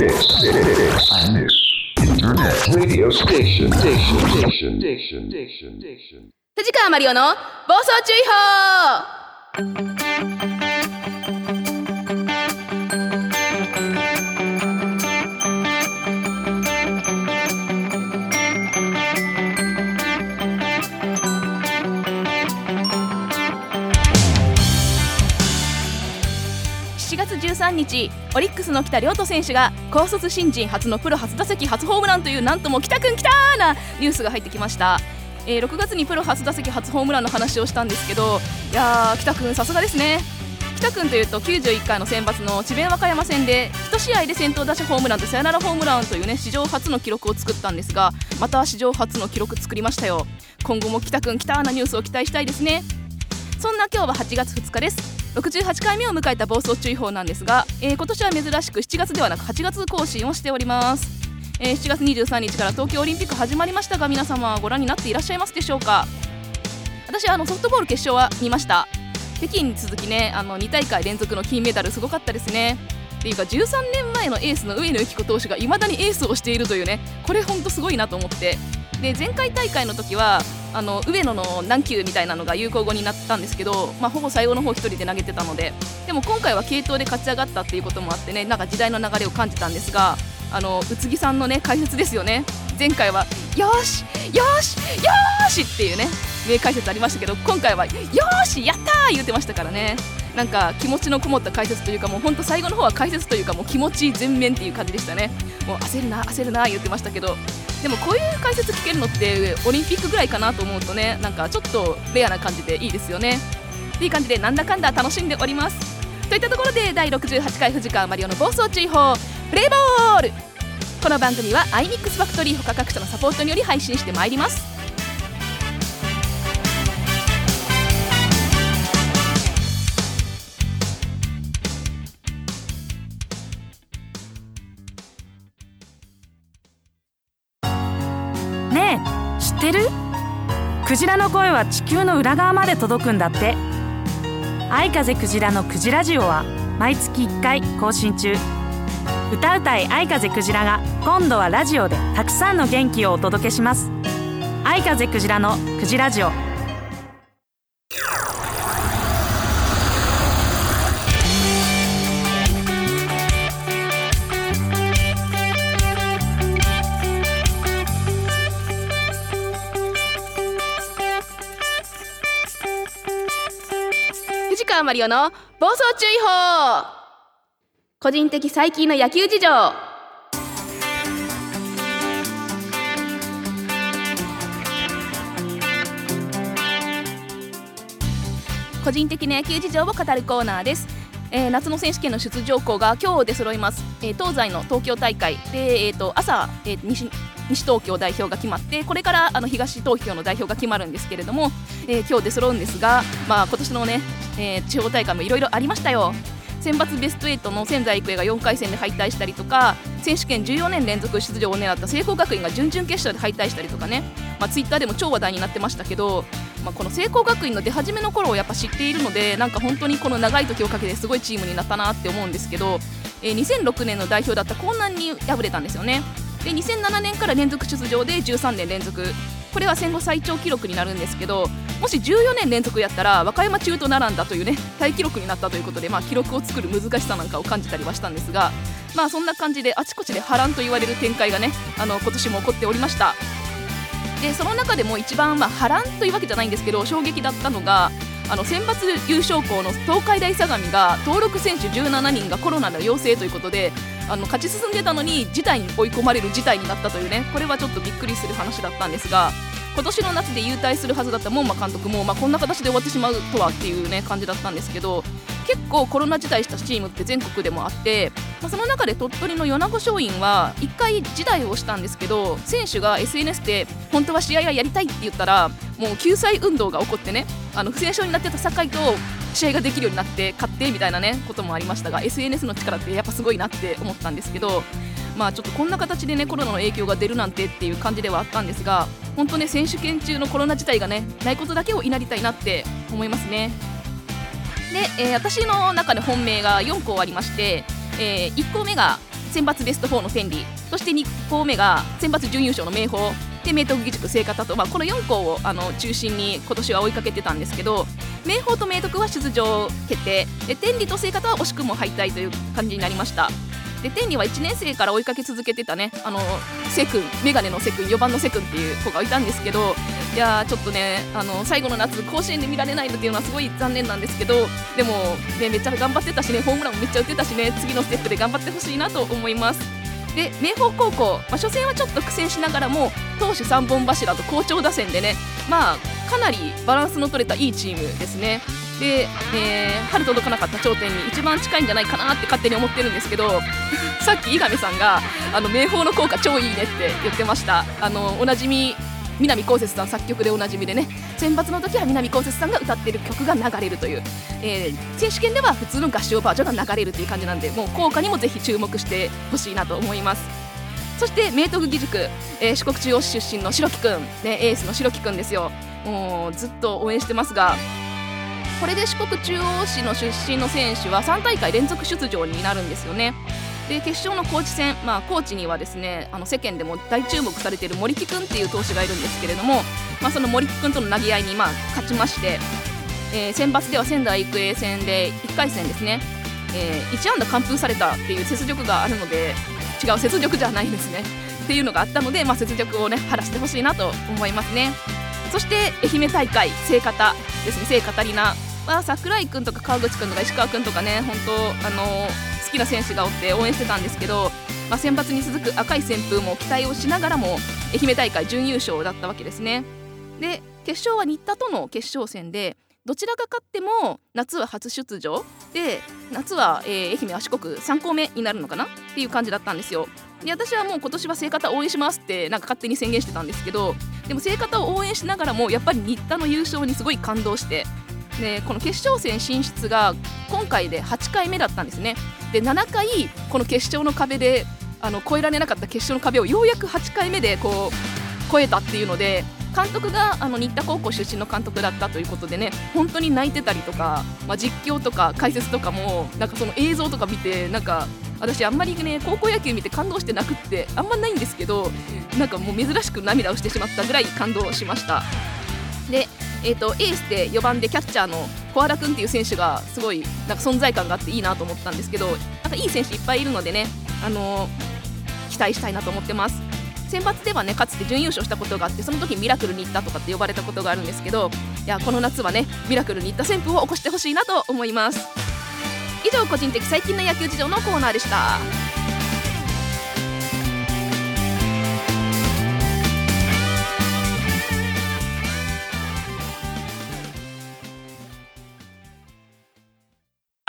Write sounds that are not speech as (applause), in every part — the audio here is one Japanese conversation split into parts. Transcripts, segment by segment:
藤川マリオの暴走注意報。13日オリックスの北亮斗選手が高卒新人初のプロ初打席初ホームランというなんとも北くん来たーなニュースが入ってきました、えー6月にプロ初打席初ホームランの話をしたんですけどいやー北くんさすがですね。北くんというと91回の選抜の智弁和歌山戦で1試合で先頭打者ホームランとサヨナラホームランというね史上初の記録を作ったんですがまた史上初の記録作りましたよ。今後も北くん来たーなニュースを期待したいですね。そんな今日は8月2日です。68回目を迎えた暴走注意報なんですが、えー今年は珍しく7月ではなく8月更新をしております、えー7月23日から東京オリンピック始まりましたが皆様はご覧になっていらっしゃいますでしょうか？私あのソフトボール決勝は見ました。北京に続きねあの2大会連続の金メダルすごかったですね。っていうか13年前のエースの上野由岐子投手がいまだにエースをしているというねこれほんとすごいなと思って。で前回大会の時はあの上野の何球みたいなのが有効語になったんですけど、まあ、ほぼ最後の方1人で投げてたのででも今回は継投で勝ち上がったっていうこともあってねなんか時代の流れを感じたんですがあの宇津木さんのね解説ですよね。前回はよしよしよしっていうね名解説ありましたけど今回はよしやったー言ってましたからね。なんか気持ちのこもった解説というかもうほんと最後の方は解説というかもう気持ち全面っていう感じでしたね。もう焦るな焦るな言ってましたけどでもこういう解説聞けるのってオリンピックぐらいかなと思うとねなんかちょっとレアな感じでいいですよね。いい感じでなんだかんだ楽しんでおります。といったところで第68回藤川マリオの暴走注意報プレイボール。この番組は iMix ファクトリー他各社のサポートにより配信してまいります。クジラの声は地球の裏側まで届くんだって。愛風クジラのクジラジオは毎月1回更新中。歌うたい愛風クジラが今度はラジオでたくさんの元気をお届けします。愛風クジラのクジラジオ。川マリオの暴走注意報。個人的最近の野球事情。個人的な野球事情を語るコーナーです、えー夏の選手権の出場校が今日出揃います、えー東西の東京大会で、えー、と朝、えー西西東京代表が決まってこれからあの東東京の代表が決まるんですけれども、えー今日出揃うんですが、まあ、今年のね、えー地方大会もいろいろありましたよ。選抜ベスト8の仙台育英が4回戦で敗退したりとか選手権14年連続出場を狙った聖光学院が準々決勝で敗退したりとかね、まあ、ツイッターでも超話題になってましたけど、まあ、この聖光学院の出始めの頃をやっぱ知っているのでなんか本当にこの長い時をかけてすごいチームになったなって思うんですけど、えー2006年の代表だった江南に敗れたんですよね。で2007年から連続出場で13年連続。これは戦後最長記録になるんですけどもし14年連続やったら和歌山中と並んだというねタイ記録になったということで、まあ、記録を作る難しさなんかを感じたりはしたんですがまあそんな感じであちこちで波乱と言われる展開がねあの今年も起こっておりました。でその中でも一番、まあ、波乱というわけじゃないんですけど衝撃だったのがあの選抜優勝校の東海大相模が登録選手17人がコロナの陽性ということであの勝ち進んでたのに事態に追い込まれる事態になったというねこれはちょっとびっくりする話だったんですが今年の夏で優退するはずだった門馬監督も、まあ、こんな形で終わってしまうとはっていうね感じだったんですけど結構コロナ辞退したチームって全国でもあって、まあ、その中で鳥取の米子松蔭は1回辞退をしたんですけど選手が SNS で本当は試合はやりたいって言ったらもう救済運動が起こってねあの不戦勝になってた酒井と試合ができるようになって勝ってみたいなねこともありましたが SNS の力ってやっぱすごいなって思ったんですけどまあちょっとこんな形でねコロナの影響が出るなんてっていう感じではあったんですが本当ね選手権中のコロナ自体がねないことだけを祈りたいなって思いますね。で、えー私の中で本命が4校ありまして、え1校目が選抜ベスト4の天理そして2校目が選抜準優勝の明豊で明徳義塾聖方と、まあ、この4校をあの中心に今年は追いかけてたんですけど明豊と明徳は出場決定で天理と聖方は惜しくも敗退という感じになりました。で天理は1年生から追いかけ続けてたね。あのセ君メガネのセ君4番のセ君っていう子がいたんですけどいやちょっとねあの最後の夏甲子園で見られないのっていうのはすごい残念なんですけどでも、ね、めっちゃ頑張ってたしねホームランもめっちゃ打ってたしね次のステップで頑張ってほしいなと思います。で明豊高校、まあ、初戦はちょっと苦戦しながらも投手3本柱と好調打線でねまあかなりバランスの取れたいいチームですね。で、えー、春届かなかった頂点に一番近いんじゃないかなって勝手に思ってるんですけど (laughs) さっき伊上さんがあの明豊の効果超いいねって言ってました。あのおなじみ南こうせつさん作曲でおなじみでね。選抜の時は南こうせつさんが歌ってる曲が流れるという、えー、選手権では普通の合唱バージョンが流れるという感じなんでもう効果にもぜひ注目してほしいなと思います。そして明徳義塾、えー、四国中央市出身の白木くん、ね、エースの白木くんですよ。もうずっと応援してますがこれで四国中央市の出身の選手は3大会連続出場になるんですよね。で決勝の高知戦、まあ、高知にはですねあの世間でも大注目されている森木君っていう投手がいるんですけれども、まあ、その森木君との投げ合いにま勝ちまして、えー、選抜では仙台育英戦で1回戦ですね、えー、1安打完封されたっていう雪辱があるので違う雪辱じゃないですねっていうのがあったので、まあ、雪辱をね晴らしてほしいなと思いますね。そして愛媛大会聖方ですね聖カタリナは櫻井君とか川口君とか石川君とかね本当あの好きな選手がおって応援してたんですけど、まあ、選抜に続く赤い旋風も期待をしながらも愛媛大会準優勝だったわけですね。で決勝は新田との決勝戦でどちらが勝っても夏は初出場で夏は、えー、愛媛は四国3校目になるのかな？っていう感じだったんですよ。で私はもう今年は聖方応援しますってなんか勝手に宣言してたんですけどでも聖方を応援しながらもやっぱり新田の優勝にすごい感動してでこの決勝戦進出が今回で8回目だったんですね。で7回この決勝の壁であの越えられなかった決勝の壁をようやく8回目でこう越えたっていうので監督があの新田高校出身の監督だったということでね本当に泣いてたりとか、まあ、実況とか解説とかもなんかその映像とか見てなんか私あんまりね高校野球見て感動して泣くってあんまないんですけどなんかもう珍しく涙をしてしまったぐらい感動しました。でえーと、エースで4番でキャッチャーの小原君っていう選手がすごいなんか存在感があっていいなと思ったんですけどなんかいい選手いっぱいいるのでね、あのー、期待したいなと思ってます。選抜ではねかつて準優勝したことがあってその時ミラクルに行ったとかって呼ばれたことがあるんですけどいやこの夏はねミラクルに行った旋風を起こしてほしいなと思います。以上個人的最近の野球事情のコーナーでした。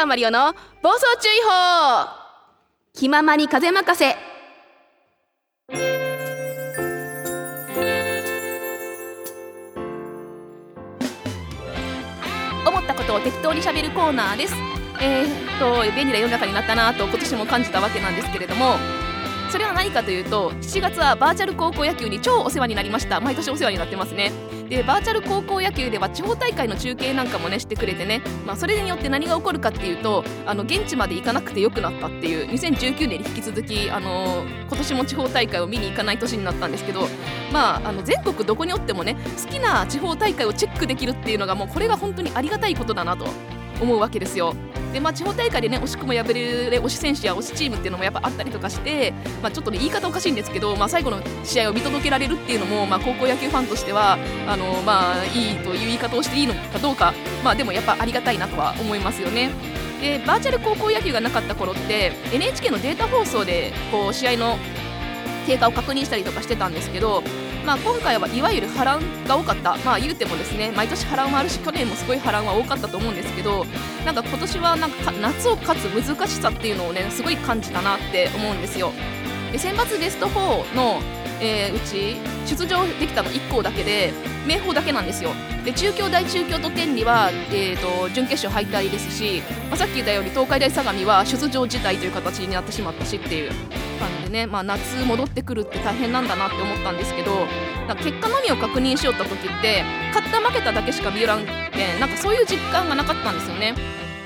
川マリオの暴走注意報。気ままに風任せ。思ったことを適当にしゃべるコーナーです。えー、っと便利な世の中になったなと今年も感じたわけなんですけれども。それは何かというと7月はバーチャル高校野球に超お世話になりました。毎年お世話になってますね。でバーチャル高校野球では地方大会の中継なんかもねしてくれてね、まあ、それによって何が起こるかっていうとあの現地まで行かなくてよくなったっていう2019年に引き続き、あのー、今年も地方大会を見に行かない年になったんですけど、まあ、あの全国どこにおってもね好きな地方大会をチェックできるっていうのがもうこれが本当にありがたいことだなと。思うわけですよ。でまあ、地方大会でね惜しくも敗れる推し選手や推しチームっていうのもやっぱあったりとかして、まあ、ちょっとね言い方おかしいんですけど、まあ、最後の試合を見届けられるっていうのも、まあ、高校野球ファンとしてはあの、まあ、いいという言い方をしていいのかどうか、まあ、でもやっぱありがたいなとは思いますよね。でバーチャル高校野球がなかった頃って NHK のデータ放送でこう試合の経過を確認したりとかしてたんですけど、まあ、今回はいわゆる波乱が多かった。まあ言うてもですね毎年波乱はあるし去年もすごい波乱は多かったと思うんですけどなんか今年はなんか夏を勝つ難しさっていうのをねすごい感じたなって思うんですよ。で選抜ベスト4の、えーうち出場できたの1校だけで明豊だけなんですよ。で中京大中京と天理は、えー、と準決勝敗退ですし、まあ、さっき言ったように東海大相模は出場辞退という形になってしまったしっていう感じでね、まあ、夏戻ってくるって大変なんだなって思ったんですけどか結果のみを確認しよった時って勝った負けただけしか見らんけんなんかそういう実感がなかったんですよね。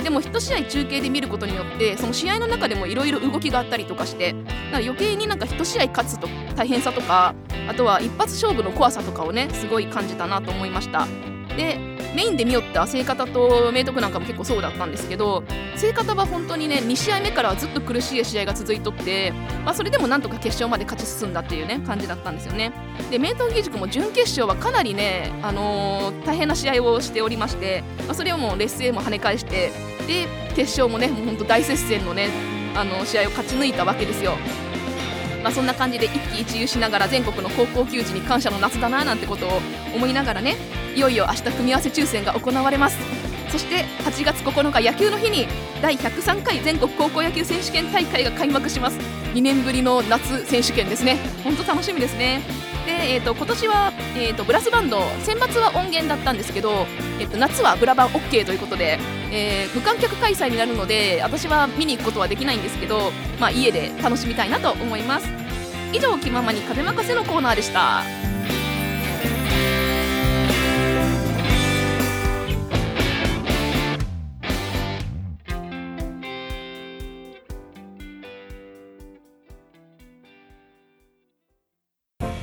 でも1試合中継で見ることによってその試合の中でもいろいろ動きがあったりとかしてか余計になんか1試合勝つと大変さとかあとは一発勝負の怖さとかをねすごい感じたなと思いました。でメインで見よった聖方と明徳なんかも結構そうだったんですけど聖方は本当にね2試合目からはずっと苦しい試合が続いとって、まあ、それでもなんとか決勝まで勝ち進んだっていうね感じだったんですよね。で明徳義塾も準決勝はかなりね、あのー大変な試合をしておりまして、まあ、それをもう劣勢も跳ね返してで決勝もねもう本当大接戦のねあの試合を勝ち抜いたわけですよ。まあ、そんな感じで一喜一憂しながら全国の高校球児に感謝の夏だななんてことを思いながらねいよいよ明日組み合わせ抽選が行われます。そして8月9日野球の日に第103回全国高校野球選手権大会が開幕します。2年ぶりの夏選手権ですね。本当楽しみですね。で、えー、と今年は、えー、とブラスバンド選抜は音源だったんですけど、えー、と夏はブラバン OK ということで、えー無観客開催になるので私は見に行くことはできないんですけど、まあ、家で楽しみたいなと思います。以上気ままに風任せのコーナーでした。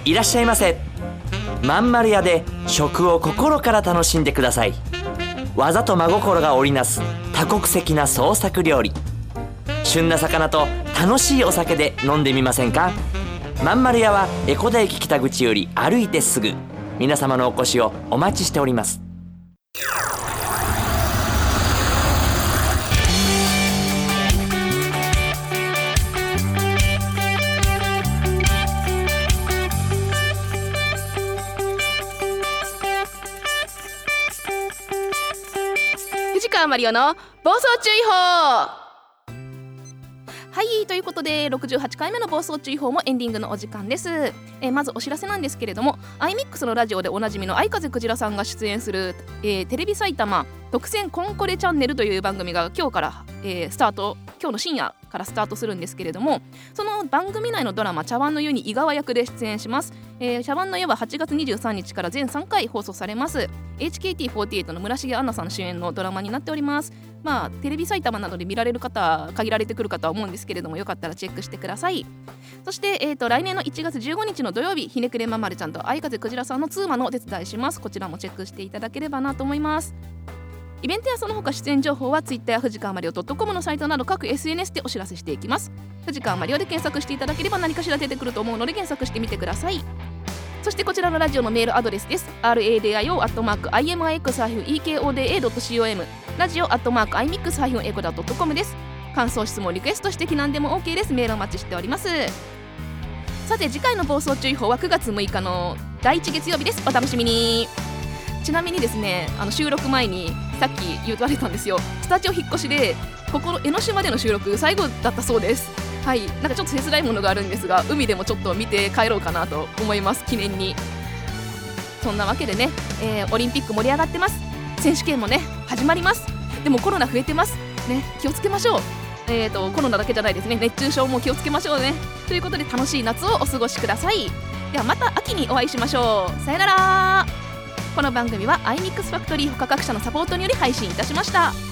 いらっしゃいませ。まんまる屋で食を心から楽しんでください。技と真心が織りなす多国籍な創作料理。旬な魚と楽しいお酒で飲んでみませんか？まんまる屋は江古田駅北口より歩いてすぐ。皆様のお越しをお待ちしております。川マリオの暴走注意報。はいということで68回目の暴走注意報もエンディングのお時間です、えーまずお知らせなんですけれども iMix のラジオでおなじみの相風クジラさんが出演する、えーテレビ埼玉特選コンコレチャンネルという番組が今日から、えースタート。今日の深夜からスタートするんですけれどもその番組内のドラマ「茶碗の湯」に井川役で出演します、えー茶碗の湯は8月23日から全3回放送されます。HKT48 の村重杏奈さん主演のドラマになっております。まあテレビ埼玉などで見られる方限られてくるかとは思うんですけれどもよかったらチェックしてください。そして、えー、と来年の1月15日の土曜日ひねくれままるちゃんと相風クジラさんのツーマのお手伝いします。こちらもチェックしていただければなと思います。イベントやその他出演情報は Twitter や藤川マリオ .com のサイトなど各 SNS でお知らせしていきます。藤川マリオで検索していただければ何かしら出てくると思うので検索してみてください。そしてこちらのラジオのメールアドレスです。Radio.imix-ekoda.com ラジオ .imix-ecoda.com です。感想質問リクエスト指摘何でも OK です。メールお待ちしております。さて次回の暴走注意報は9月6日の第1月曜日です。お楽しみに。ちなみにですねあの収録前にさっき言われたんですよ。スタジオ引っ越しでここの江ノ島での収録最後だったそうです。はい。なんかちょっと切ないものがあるんですが海でもちょっと見て帰ろうかなと思います。記念に。そんなわけでね、えーオリンピック盛り上がってます。選手権もね始まります。でもコロナ増えてます。ね気をつけましょう。えー、とコロナだけじゃないですね。熱中症も気をつけましょうね。ということで楽しい夏をお過ごしください。ではまた秋にお会いしましょう。さよなら。この番組は iMix ファクトリー他各社のサポートにより配信いたしました。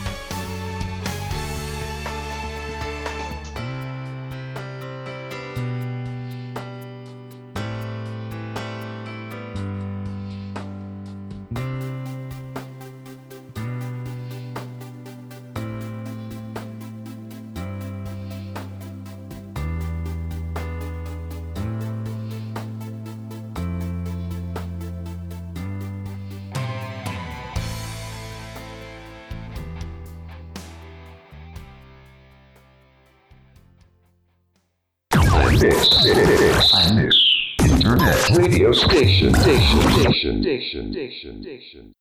this, this, this, this internet radio station, station, station, station, station, station.